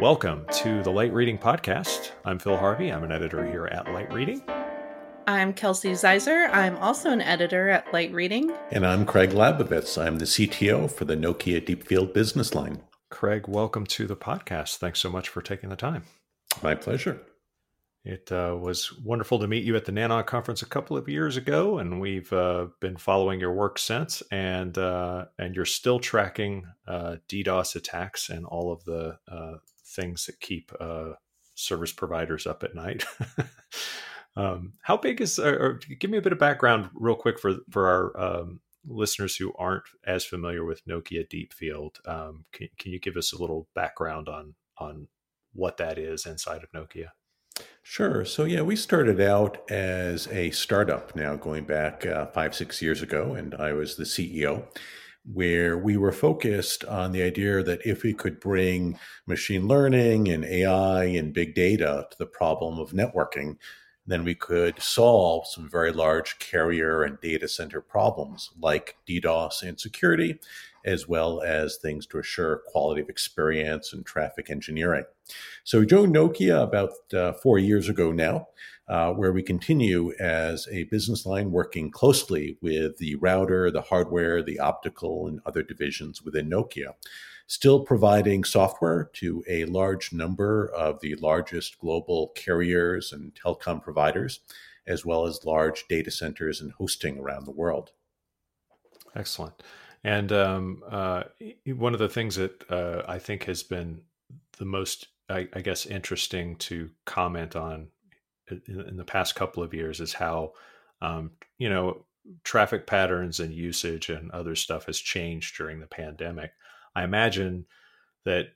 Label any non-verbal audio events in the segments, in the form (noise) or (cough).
Welcome to the Light Reading Podcast. I'm Phil Harvey. I'm an editor here at Light Reading. I'm Kelsey Zeiser. I'm also an editor at Light Reading. And I'm Craig Labovitz. I'm the CTO for the Nokia Deepfield business line. Craig, welcome to the podcast. Thanks so much for taking the time. My pleasure. It uh, was wonderful to meet you at the NANOG conference a couple of years ago, and we've uh, been following your work since. And uh, and you're still tracking uh, DDoS attacks and all of the uh, things that keep uh, service providers up at night. (laughs) um, how big is? Or, or, give me a bit of background, real quick, for for our um, listeners who aren't as familiar with Nokia Deepfield. Um, can, can you give us a little background on on what that is inside of Nokia? Sure. So, yeah, we started out as a startup now going back uh, five, six years ago, and I was the CEO, where we were focused on the idea that if we could bring machine learning and AI and big data to the problem of networking, then we could solve some very large carrier and data center problems like DDoS and security, as well as things to assure quality of experience and traffic engineering. So we joined Nokia about uh, four years ago now, uh, where we continue as a business line working closely with the router, the hardware, the optical, and other divisions within Nokia. Still providing software to a large number of the largest global carriers and telecom providers, as well as large data centers and hosting around the world. Excellent. And um, uh, one of the things that uh, I think has been the most, I, I guess, interesting to comment on in, in, the past couple of years is how, um, you know, traffic patterns and usage and other stuff has changed during the pandemic. I imagine that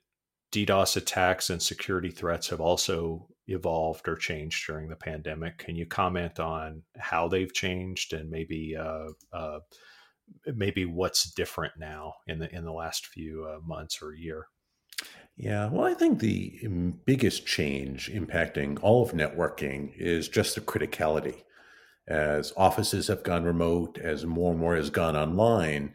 DDoS attacks and security threats have also evolved or changed during the pandemic. Can you comment on how they've changed and maybe uh, uh, maybe what's different now in the in the last few uh, months or year? Yeah, well, I think the biggest change impacting all of networking is just the criticality. As offices have gone remote, as more and more has gone online,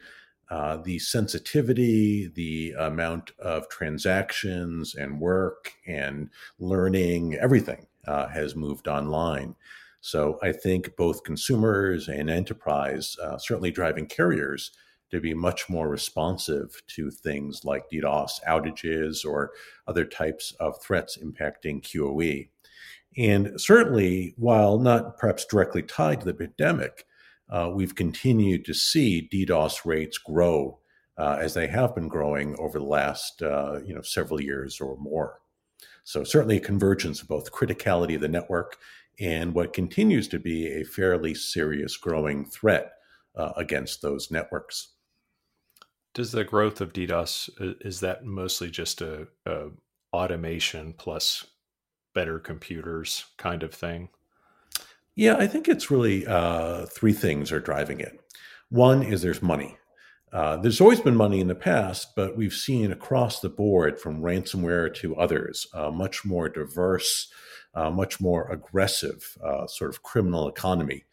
uh, the sensitivity, the amount of transactions and work and learning, everything uh, has moved online. So I think both consumers and enterprise, uh, certainly driving carriers, to be much more responsive to things like DDoS outages or other types of threats impacting QoE. And certainly, while not perhaps directly tied to the pandemic, uh, we've continued to see DDoS rates grow uh, as they have been growing over the last uh, you know several years or more. So certainly a convergence of both criticality of the network and what continues to be a fairly serious growing threat uh, against those networks. Does the growth of DDoS is that mostly just a, a automation plus better computers kind of thing? Yeah, I think it's really uh, three things are driving it. One is there's money. Uh, there's always been money in the past, but we've seen across the board, from ransomware to others, a much more diverse, uh, much more aggressive uh, sort of criminal economy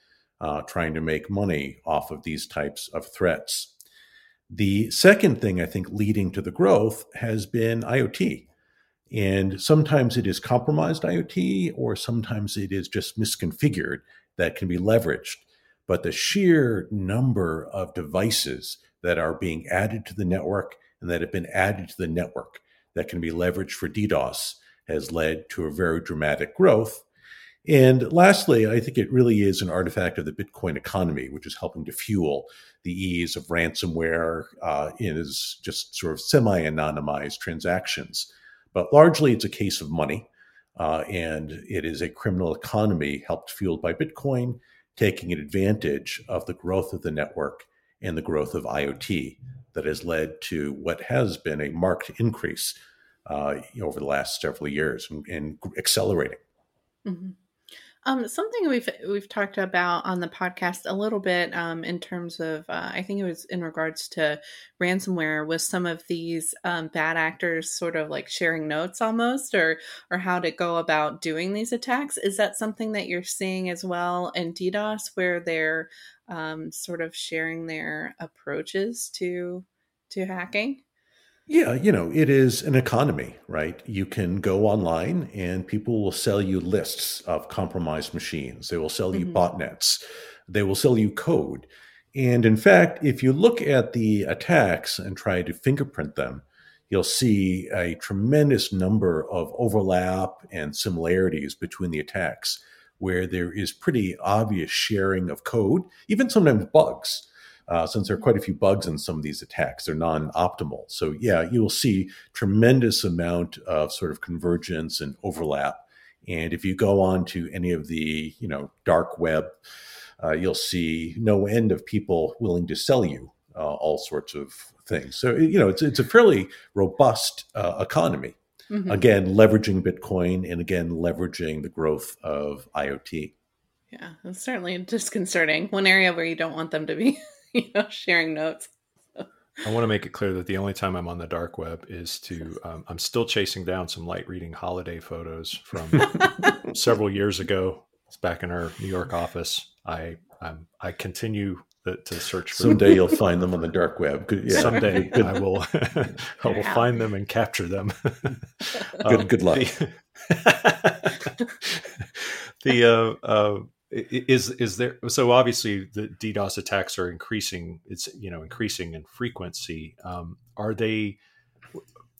uh, trying to make money off of these types of threats. The second thing I think leading to the growth has been IoT. And sometimes it is compromised IoT, or sometimes it is just misconfigured that can be leveraged. But the sheer number of devices that are being added to the network and that have been added to the network that can be leveraged for DDoS has led to a very dramatic growth. And lastly, I think it really is an artifact of the Bitcoin economy, which is helping to fuel the ease of ransomware uh, is just sort of semi anonymized transactions. But largely, it's a case of money. Uh, and it is a criminal economy helped fueled by Bitcoin, taking advantage of the growth of the network and the growth of IoT that has led to what has been a marked increase uh, over the last several years and, and accelerating. Mm-hmm. Um, something we've we've talked about on the podcast a little bit um, in terms of uh, I think it was in regards to ransomware was some of these um, bad actors sort of like sharing notes almost or or how to go about doing these attacks. Is that something that you're seeing as well in DDoS where they're um, sort of sharing their approaches to to hacking? Yeah, you know, it is an economy, right? You can go online and people will sell you lists of compromised machines. They will sell you hmm botnets. They will sell you code. And in fact, if you look at the attacks and try to fingerprint them, you'll see a tremendous number of overlap and similarities between the attacks, where there is pretty obvious sharing of code, even sometimes bugs uh, since there are quite a few bugs in some of these attacks. They're non-optimal. So yeah, you will see tremendous amount of sort of convergence and overlap. And if you go on to any of the you know dark web, uh, you'll see no end of people willing to sell you uh, all sorts of things. So you know it's it's a fairly robust uh, economy. hmm Again, leveraging Bitcoin and again leveraging the growth of IoT. Yeah, it's certainly disconcerting. One area where you don't want them to be, (laughs) (laughs) you know, sharing notes. I want to make it clear that the only time I'm on the dark web is to, um, I'm still chasing down some light reading holiday photos from (laughs) several years ago. It's back in our New York office. I, I'm, I continue the, to search for Someday you'll find them on the dark web. Good, yeah, someday I will (laughs) I will find them and capture them. Good- good luck. The, the, uh, uh, i- is is there so obviously the DDoS attacks are increasing. It's you know increasing in frequency. Um, are they?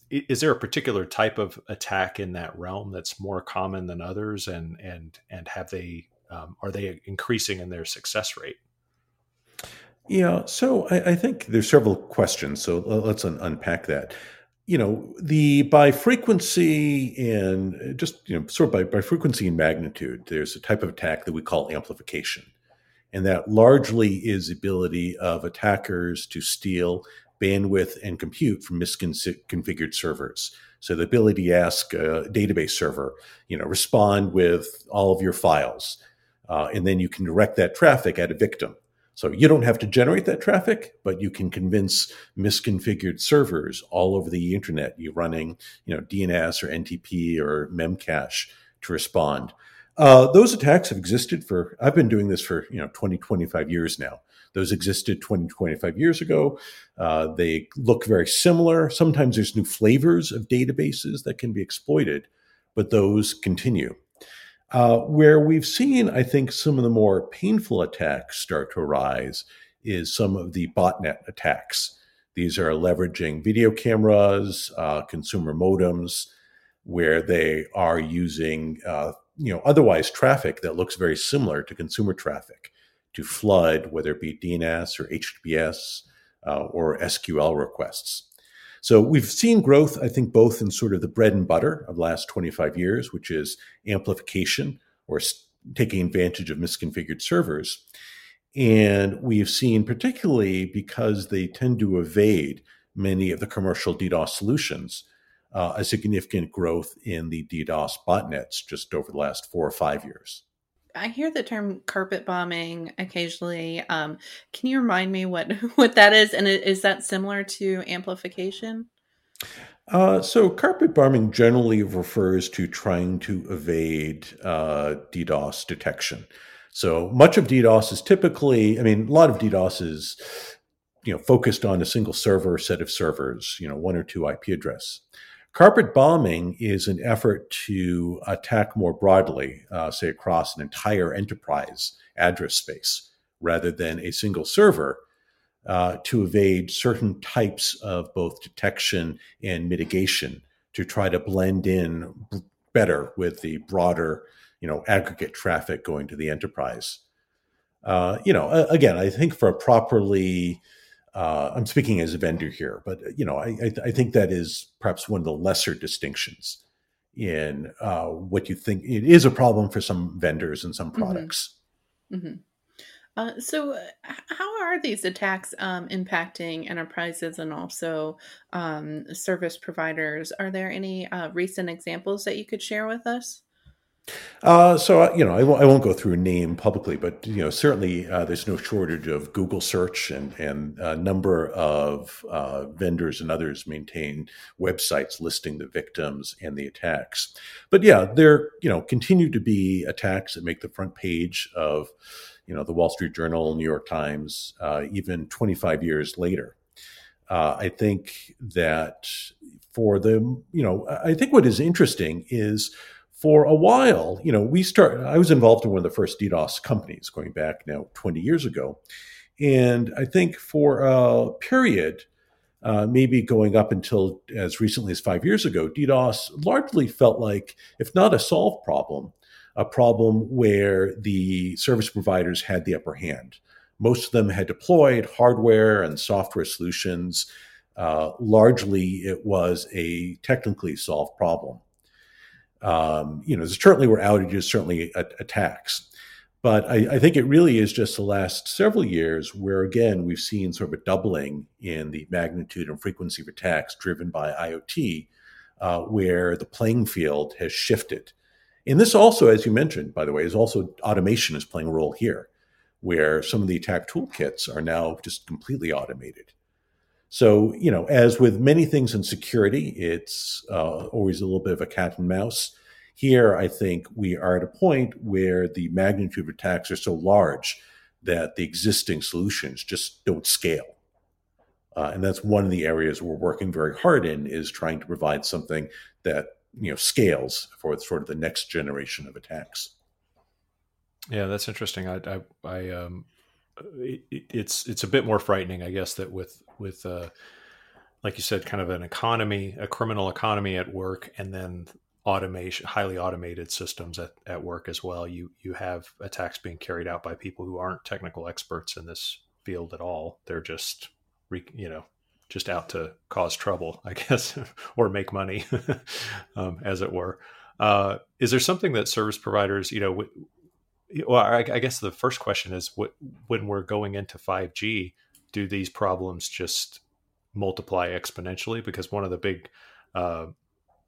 Is there a particular type of attack in that realm that's more common than others, and and and have they um, are they increasing in their success rate? Yeah, so I, I think there's several questions. So let's un- unpack that. You know, the by frequency and just you know, sort of by, by frequency and magnitude, there's a type of attack that we call amplification, and that largely is ability of attackers to steal bandwidth and compute from misconfigured servers. So the ability to ask a database server, you know, respond with all of your files, uh, and then you can direct that traffic at a victim. So you don't have to generate that traffic, but you can convince misconfigured servers all over the internet, you running, you know, DNS or NTP or Memcache to respond. Uh, those attacks have existed for, I've been doing this for, you know, 20, 25 years now. Those existed 20, 25 years ago. Uh, they look very similar. Sometimes there's new flavors of databases that can be exploited, but those continue. Uh, where we've seen, I think, some of the more painful attacks start to arise is some of the botnet attacks. These are leveraging video cameras, uh, consumer modems, where they are using, uh, you know, otherwise traffic that looks very similar to consumer traffic to flood, whether it be DNS or HTTPS uh, or SQL requests. So we've seen growth, I think, both in sort of the bread and butter of the last 25 years, which is amplification or taking advantage of misconfigured servers. And we've seen, particularly because they tend to evade many of the commercial DDoS solutions, uh, a significant growth in the DDoS botnets just over the last four or five years. I hear the term carpet bombing occasionally. Um, can you remind me what (laughs) what that is? And is that similar to amplification? Uh, so, carpet bombing generally refers to trying to evade uh, DDoS detection. So, much of DDoS is typically, I mean, a lot of DDoS is, you know, focused on a single server, set of servers, you know, one or two IP address. Carpet bombing is an effort to attack more broadly, uh, say across an entire enterprise address space, rather than a single server uh, to evade certain types of both detection and mitigation to try to blend in b- better with the broader, you know, aggregate traffic going to the enterprise. Uh, you know, again, I think for a properly, uh, I'm speaking as a vendor here, but you know, I, I, I think that is perhaps one of the lesser distinctions in uh, what you think it is a problem for some vendors and some Mhm. products. hmm Uh, so, uh, how are these attacks um, impacting enterprises and also um, service providers? Are there any uh, recent examples that you could share with us? Uh, so uh, you know, I won't, go through name publicly, but you know, certainly uh, there's no shortage of Google search and and a number of uh, vendors and others maintain websites listing the victims and the attacks. But yeah, there you know continue to be attacks that make the front page of you know the Wall Street Journal, New York Times, uh, even 25 years later. Uh, I think that for the, you know, I think what is interesting is for a while, you know, we start, I was involved in one of the first DDoS companies going back now 20 years ago. And I think for a period, uh, maybe going up until as recently as five years ago, DDoS largely felt like, if not a solved problem, a problem where the service providers had the upper hand. Most of them had deployed hardware and software solutions. Uh, largely, it was a technically solved problem. Um, you know, certainly were outages, certainly attacks. But I, I, think it really is just the last several years where, again, we've seen sort of a doubling in the magnitude and frequency of attacks driven by IoT, uh, where the playing field has shifted. And this also, as you mentioned, by the way, is also automation is playing a role here, where some of the attack toolkits are now just completely automated. So, you know, as with many things in security, it's uh, always a little bit of a cat and mouse. Here, I think we are at a point where the magnitude of attacks are so large that the existing solutions just don't scale. Uh, and that's one of the areas we're working very hard in is trying to provide something that you know scales for sort of the next generation of attacks. Yeah, that's interesting. I, I, I um, it, it's it's a bit more frightening, I guess, that with with uh, like you said, kind of an economy, a criminal economy at work, and then automation, highly automated systems at, at work as well. You you have attacks being carried out by people who aren't technical experts in this field at all. They're just, you know, just out to cause trouble, I (laughs) guess, or make money, (laughs) um, as it were. Uh, is there something that service providers, you know, w- well, I, I, guess the first question is, what, when we're going into 5G, do these problems just multiply exponentially? Because one of the big uh,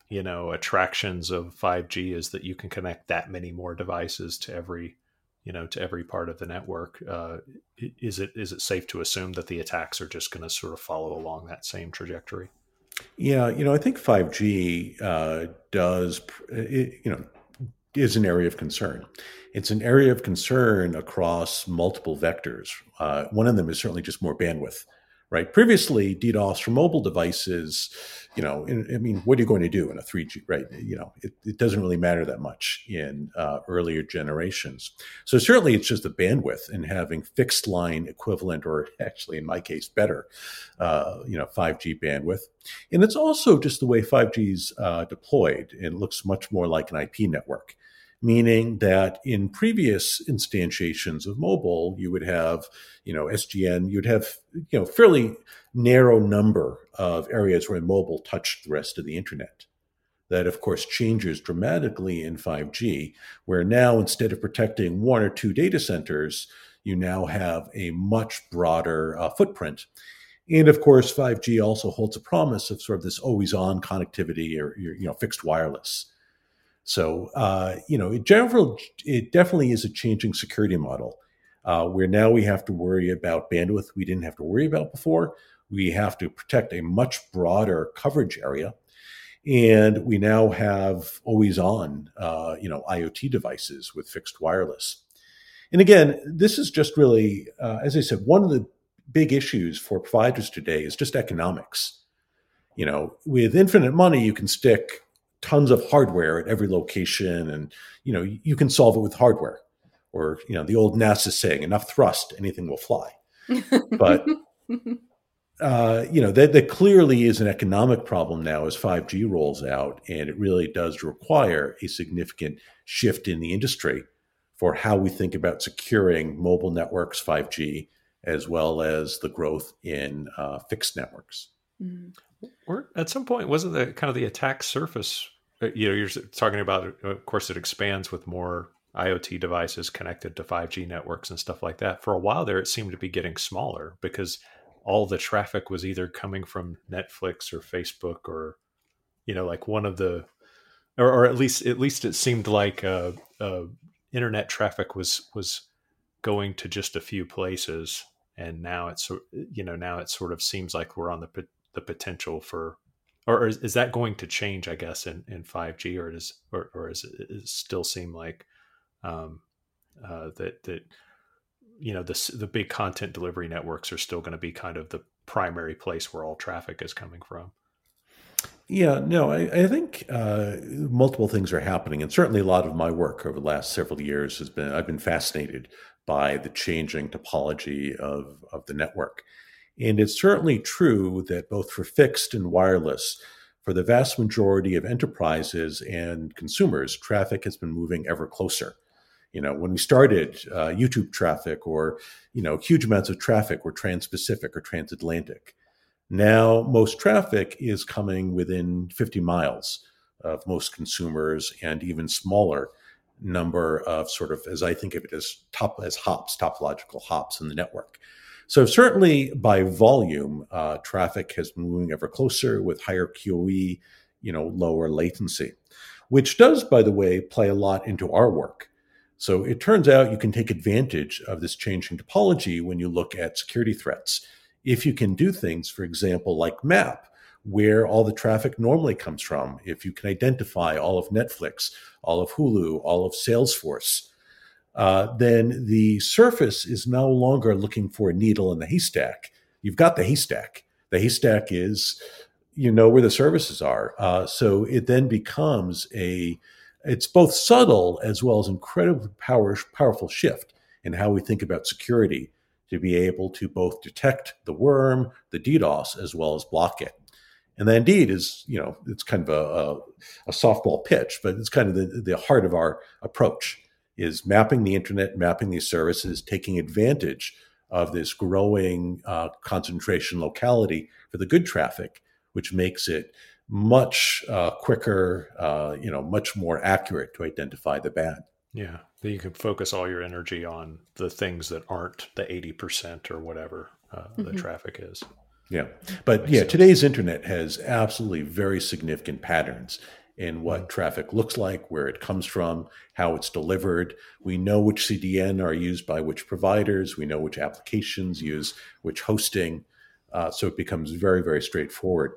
you know attractions of 5G is that you can connect that many more devices to every you know to every part of the network. Uh, is it is it safe to assume that the attacks are just going to sort of follow along that same trajectory? Yeah, you know, I think 5G uh, does it, you know is an area of concern. It's an area of concern across multiple vectors. Uh, one of them is certainly just more bandwidth right? Previously, DDoS for mobile devices, you know, I mean, what are you going to do in a 3G, right? You know, it, it doesn't really matter that much in uh, earlier generations. So certainly it's just the bandwidth and having fixed line equivalent, or (laughs) actually in my case, better, uh, you know, 5G bandwidth. And it's also just the way 5G is uh, deployed. It looks much more like an IP network meaning that in previous instantiations of mobile, you would have, you know, SGN, you'd have, you know, fairly narrow number of areas where mobile touched the rest of the internet. That, of course, changes dramatically in 5G, where now instead of protecting one or two data centers, you now have a much broader uh, footprint. And of course, 5G also holds a promise of sort of this always on connectivity or, you know, fixed wireless so, uh, you know, it, general, it definitely is a changing security model uh, where now we have to worry about bandwidth we didn't have to worry about before. We have to protect a much broader coverage area. And we now have always on, uh, you know, IoT devices with fixed wireless. And again, this is just really, uh, as I said, one of the big issues for providers today is just economics. You know, with infinite money, you can stick tons of hardware at every location and you know you can solve it with hardware or you know the old nasa saying enough thrust anything will fly but (laughs) uh, you know that, that clearly is an economic problem now as 5g rolls out and it really does require a significant shift in the industry for how we think about securing mobile networks 5g as well as the growth in uh, fixed networks mm. Or at some point, wasn't the kind of the attack surface? Uh, you know, you're talking about. Of course, it expands with more IoT devices connected to 5G networks and stuff like that. For a while there, it seemed to be getting smaller because all the traffic was either coming from Netflix or Facebook or, you know, like one of the, or, or at least at least it seemed like uh, uh, internet traffic was was going to just a few places, and now it's you know now it sort of seems like we're on the the potential for or is, is that going to change i guess in, in 5g or does or, or is it, it still seem like um, uh, that that you know the the big content delivery networks are still going to be kind of the primary place where all traffic is coming from. Yeah, no, I, I think uh, multiple things are happening, and certainly a lot of my work over the last several years has been I've been fascinated by the changing topology of of the network, and it's certainly true that both for fixed and wireless, for the vast majority of enterprises and consumers, traffic has been moving ever closer. You know, when we started, uh, YouTube traffic or you know huge amounts of traffic were trans-Pacific or transatlantic now, most traffic is coming within 50 miles of most consumers and even smaller number of sort of, as I think of it, as top as hops, topological hops in the network. So certainly by volume, uh, traffic has been moving ever closer with higher QoE, you know, lower latency, which does, by the way, play a lot into our work. So it turns out you can take advantage of this changing topology when you look at security threats if you can do things, for example, like map where all the traffic normally comes from, if you can identify all of Netflix, all of Hulu, all of Salesforce, uh, then the surface is no longer looking for a needle in the haystack. You've got the haystack. The haystack is, you know, where the services are. Uh, so it then becomes a, it's both subtle as well as incredibly power, powerful shift in how we think about security to be able to both detect the worm, the DDoS, as well as block it. And that indeed is, you know, it's kind of a, a, a softball pitch, but it's kind of the, the heart of our approach is mapping the internet, mapping these services, taking advantage of this growing uh, concentration locality for the good traffic, which makes it much uh, quicker, uh, you know, much more accurate to identify the bad. Yeah, then you can focus all your energy on the things that aren't the eighty percent or whatever uh, mm-hmm. the traffic is. Yeah, but yeah, sense. today's internet has absolutely very significant patterns in what mm-hmm. traffic looks like, where it comes from, how it's delivered. We know which CDN are used by which providers. We know which applications use which hosting. Uh, so it becomes very, very straightforward.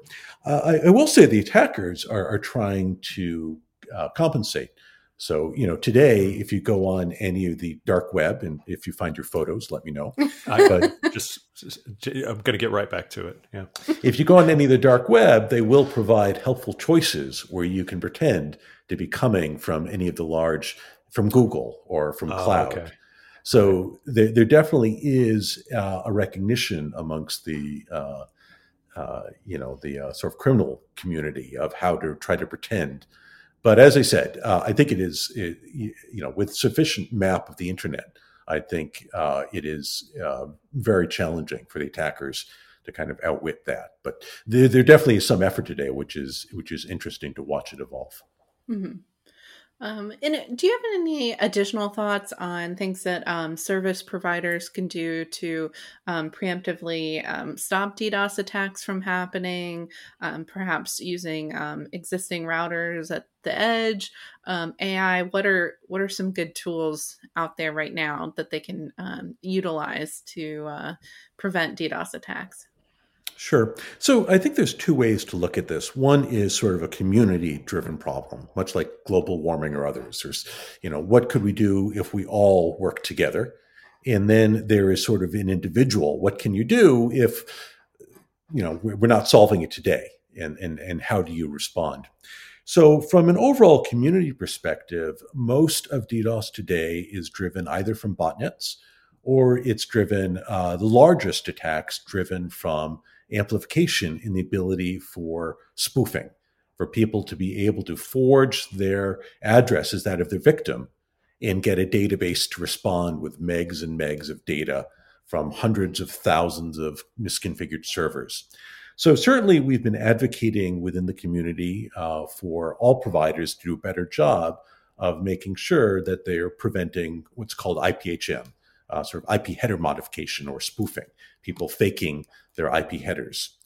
Uh, I, I, will say the attackers are, are trying to uh, compensate so, you know, today, if you go on any of the dark web and if you find your photos, let me know. I (laughs) but just, I'm going to get right back to it. Yeah. (laughs) If you go on any of the dark web, they will provide helpful choices where you can pretend to be coming from any of the large, from Google or from oh, cloud. Okay. So there, there, definitely is uh, a recognition amongst the, uh, uh, you know, the uh, sort of criminal community of how to try to pretend but as I said, uh, I think it is, it, you know, with sufficient map of the internet, I think uh, it is uh, very challenging for the attackers to kind of outwit that. But there, there, definitely is some effort today, which is which is interesting to watch it evolve. Mm-hmm. Um, and do you have any additional thoughts on things that um, service providers can do to um, preemptively um, stop DDoS attacks from happening? Um, perhaps using um, existing routers at the edge, AI. What are what are some good tools out there right now that they can utilize to uh, prevent DDoS attacks? Sure. So I think there's two ways to look at this. One is sort of a community driven problem, much like global warming or others. There's, you know, what could we do if we all work together? And then there is sort of an individual. What can you do if, you know, we're not solving it today? And, and, and how do you respond? So, from an overall community perspective, most of DDoS today is driven either from botnets or it's driven, uh, the largest attacks driven from amplification in the ability for spoofing, for people to be able to forge their address as that of their victim and get a database to respond with megs and megs of data from hundreds of thousands of misconfigured servers. So, certainly, we've been advocating within the community uh, for all providers to do a better job of making sure that they're preventing what's called IPHM, uh, sort of IP header modification or spoofing, people faking their IP headers.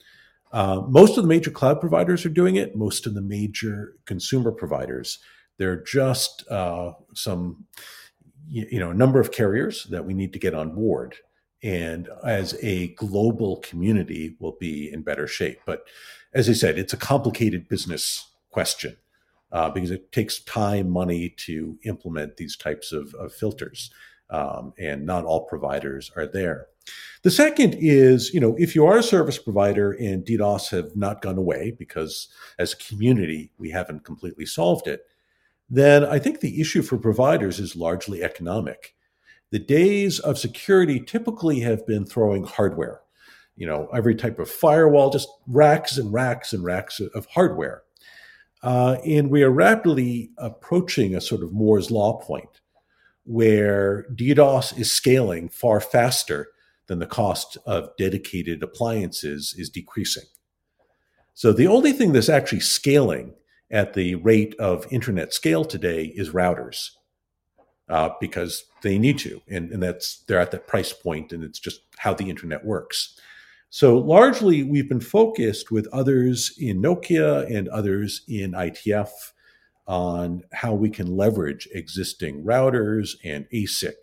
Uh, most of the major cloud providers are doing it. Most of the major consumer providers, there are just uh, some, you know, a number of carriers that we need to get on board. And as a global community, we'll be in better shape. But as I said, it's a complicated business question uh, because it takes time, money to implement these types of, of filters. um, and not all providers are there. The second is, you know, if you are a service provider and DDoS have not gone away because as a community we haven't completely solved it, then I think the issue for providers is largely economic. The days of security typically have been throwing hardware, you know, every type of firewall, just racks and racks and racks of hardware. Uh, and we are rapidly approaching a sort of Moore's Law point where DDoS is scaling far faster than the cost of dedicated appliances is decreasing. So the only thing that's actually scaling at the rate of internet scale today is routers uh, because they need to, and, and that's they're at that price point, and it's just how the internet works. So largely, we've been focused with others in Nokia and others in IETF on how we can leverage existing routers and ASIC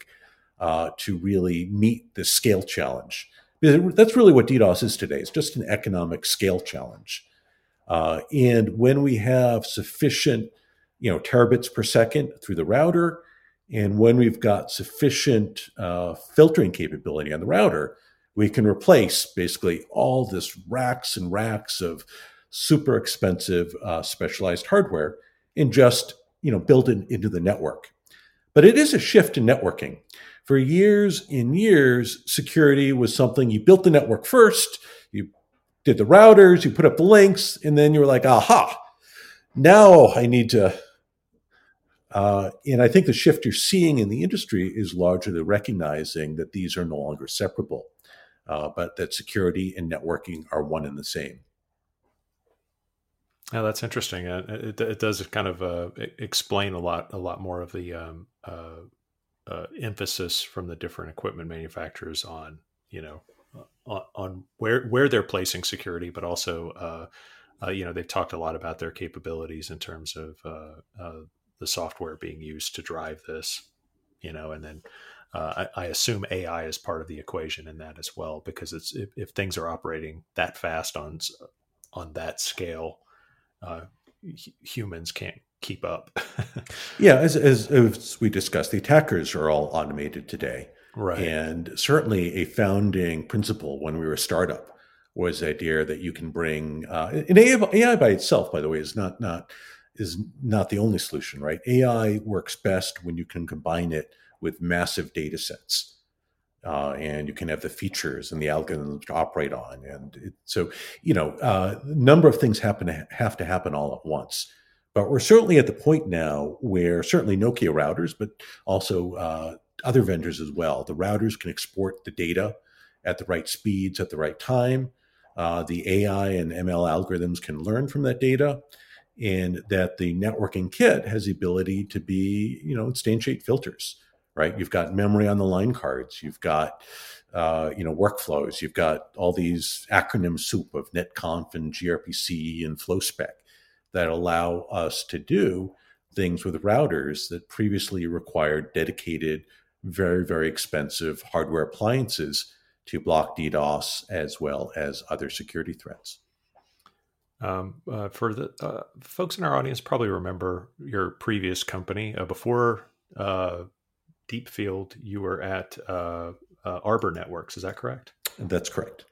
uh, to really meet the scale challenge. That's really what DDoS is today. It's just an economic scale challenge. Uh, and when we have sufficient, you know, terabits per second through the router, and when we've got sufficient uh, filtering capability on the router, we can replace basically all this racks and racks of super expensive uh, specialized hardware and just you know build it into the network. But it is a shift in networking. For years and years, security was something you built the network first, you did the routers, you put up the links, and then you were like, aha, now I need to. Uh, and I think the shift you're seeing in the industry is largely recognizing that these are no longer separable, uh, but that security and networking are one and the same. Yeah, that's interesting. Uh, it, it, does kind of uh, explain a lot, a lot more of the um, uh, uh, emphasis from the different equipment manufacturers on you know on, on where where they're placing security, but also uh, uh, you know they've talked a lot about their capabilities in terms of uh, uh, the software being used to drive this, you know, and then. Uh, I, I, assume AI is part of the equation in that as well, because it's if, if things are operating that fast on on that scale, humans can't keep up. (laughs) yeah, as, as, as, we discussed, the attackers are all automated today. Right. And certainly a founding principle when we were a startup was the idea that you can bring uh, and AI, AI by itself, by the way, is not not is not the only solution, right? AI works best when you can combine it with massive data sets. Uh, and you can have the features and the algorithms to operate on. And it, so, you know, uh, a number of things happen to have to happen all at once. But we're certainly at the point now where certainly Nokia routers, but also uh, other vendors as well, the routers can export the data at the right speeds at the right time. Uh, the AI and ML algorithms can learn from that data, and that the networking kit has the ability to be, you know, instantiate filters. Right, you've got memory on the line cards, you've got uh, you know workflows, you've got all these acronym soup of netconf and gRPC and FlowSpec that allow us to do things with routers that previously required dedicated, very, very expensive hardware appliances to block DDoS as well as other security threats. Um, uh, for the uh, folks in our audience, probably remember your previous company uh, before uh, Deepfield. You were at uh, uh, Arbor Networks. Is that correct? That's correct.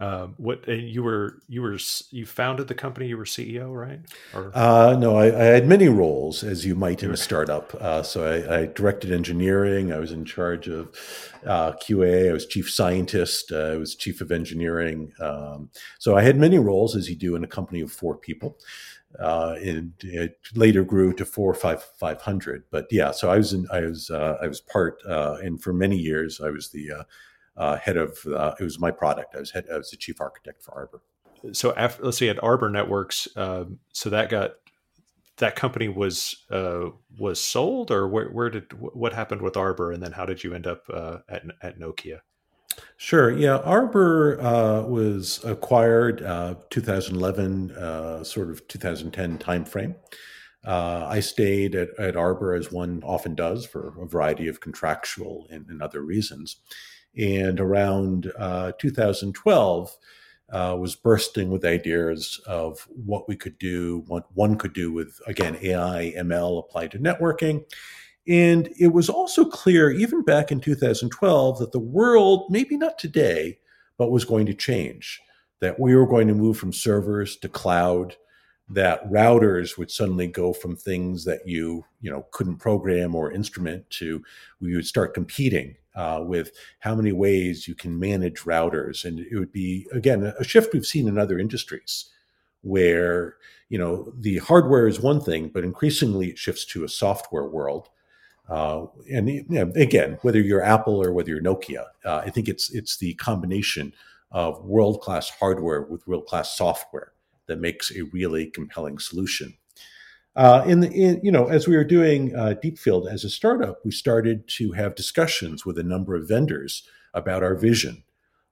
Um, what you were you were you founded the company. You were CEO, right? Or... Uh, no, I, I, had many roles, as you might in a startup. Uh, so I, I, directed engineering. I was in charge of uh, QA. I was chief scientist. Uh, I was chief of engineering. Um, so I had many roles, as you do in a company of four people. Uh, and it later grew to four or five five hundred. But yeah, so I was in, I was uh, I was part, and for many years I was the uh, head of uh, it was my product. I was head, I was the chief architect for Arbor. So after, let's see at Arbor Networks, um, so that got that company was uh, was sold, or where, where, did what happened with Arbor, and then how did you end up uh, at at Nokia? Sure. Yeah, Arbor uh, was acquired uh, 2011, uh, sort of 2010 timeframe. Uh, I stayed at, at, Arbor as one often does for a variety of contractual and, and other reasons and around uh, 2012 uh, was bursting with ideas of what we could do, what one could do with again AI, ML applied to networking, And it was also clear, even back in 2012, that the world, maybe not today, but was going to change. That we were going to move from servers to cloud, that routers would suddenly go from things that you you know couldn't program or instrument to we would start competing uh, with how many ways you can manage routers and it would be again a shift we've seen in other industries where you know the hardware is one thing but increasingly it shifts to a software world uh, and you know, again whether you're apple or whether you're nokia uh, i think it's it's the combination of world class hardware with world class software that makes a really compelling solution. Uh, in, the, in, you know, as we were doing uh, Deepfield as a startup, we started to have discussions with a number of vendors about our vision.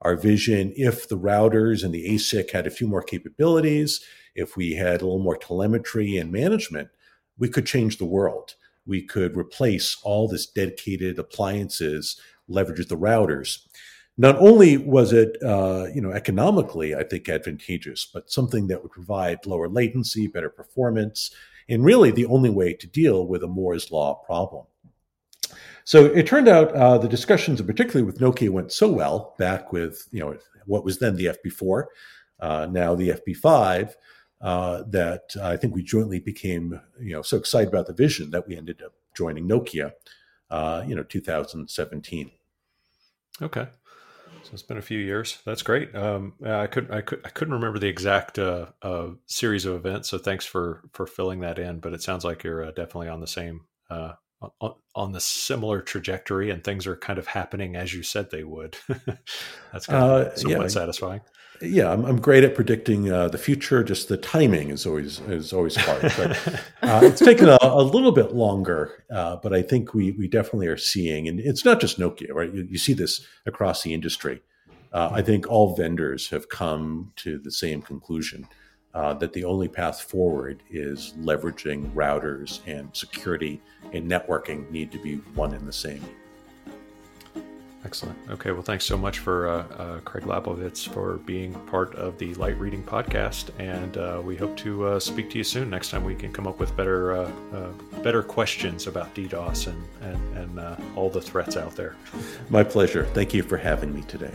Our vision, if the routers and the ASIC had a few more capabilities, if we had a little more telemetry and management, we could change the world. We could replace all this dedicated appliances, leverage the routers not only was it uh, you know economically i think advantageous but something that would provide lower latency better performance and really the only way to deal with a moore's law problem. So it turned out uh, the discussions particularly with nokia went so well back with you know what was then the fp4 uh, now the fp5 uh, that i think we jointly became you know so excited about the vision that we ended up joining nokia uh, you know 2017 okay so it's been a few years. That's great. Um, I could I could I couldn't remember the exact uh, uh, series of events. So thanks for for filling that in. But it sounds like you're uh, definitely on the same uh, on, on, the similar trajectory, and things are kind of happening as you said they would. (laughs) That's kind of uh, somewhat yeah, satisfying. Yeah, I'm, I'm great at predicting uh, the future. Just the timing is always is always hard. But (laughs) it's taken a, a, little bit longer. but I think we we definitely are seeing, and it's not just Nokia, right? You, you see this across the industry. Uh, I think all vendors have come to the same conclusion uh, that the only path forward is leveraging routers and security and networking need to be one and the same. Excellent. Okay. Well, thanks so much for uh, uh, Craig Labovitz for being part of the Light Reading podcast, and uh, we hope to uh, speak to you soon. Next time, we can come up with better uh, uh, better questions about DDoS and and, and all the threats out there. My pleasure. Thank you for having me today.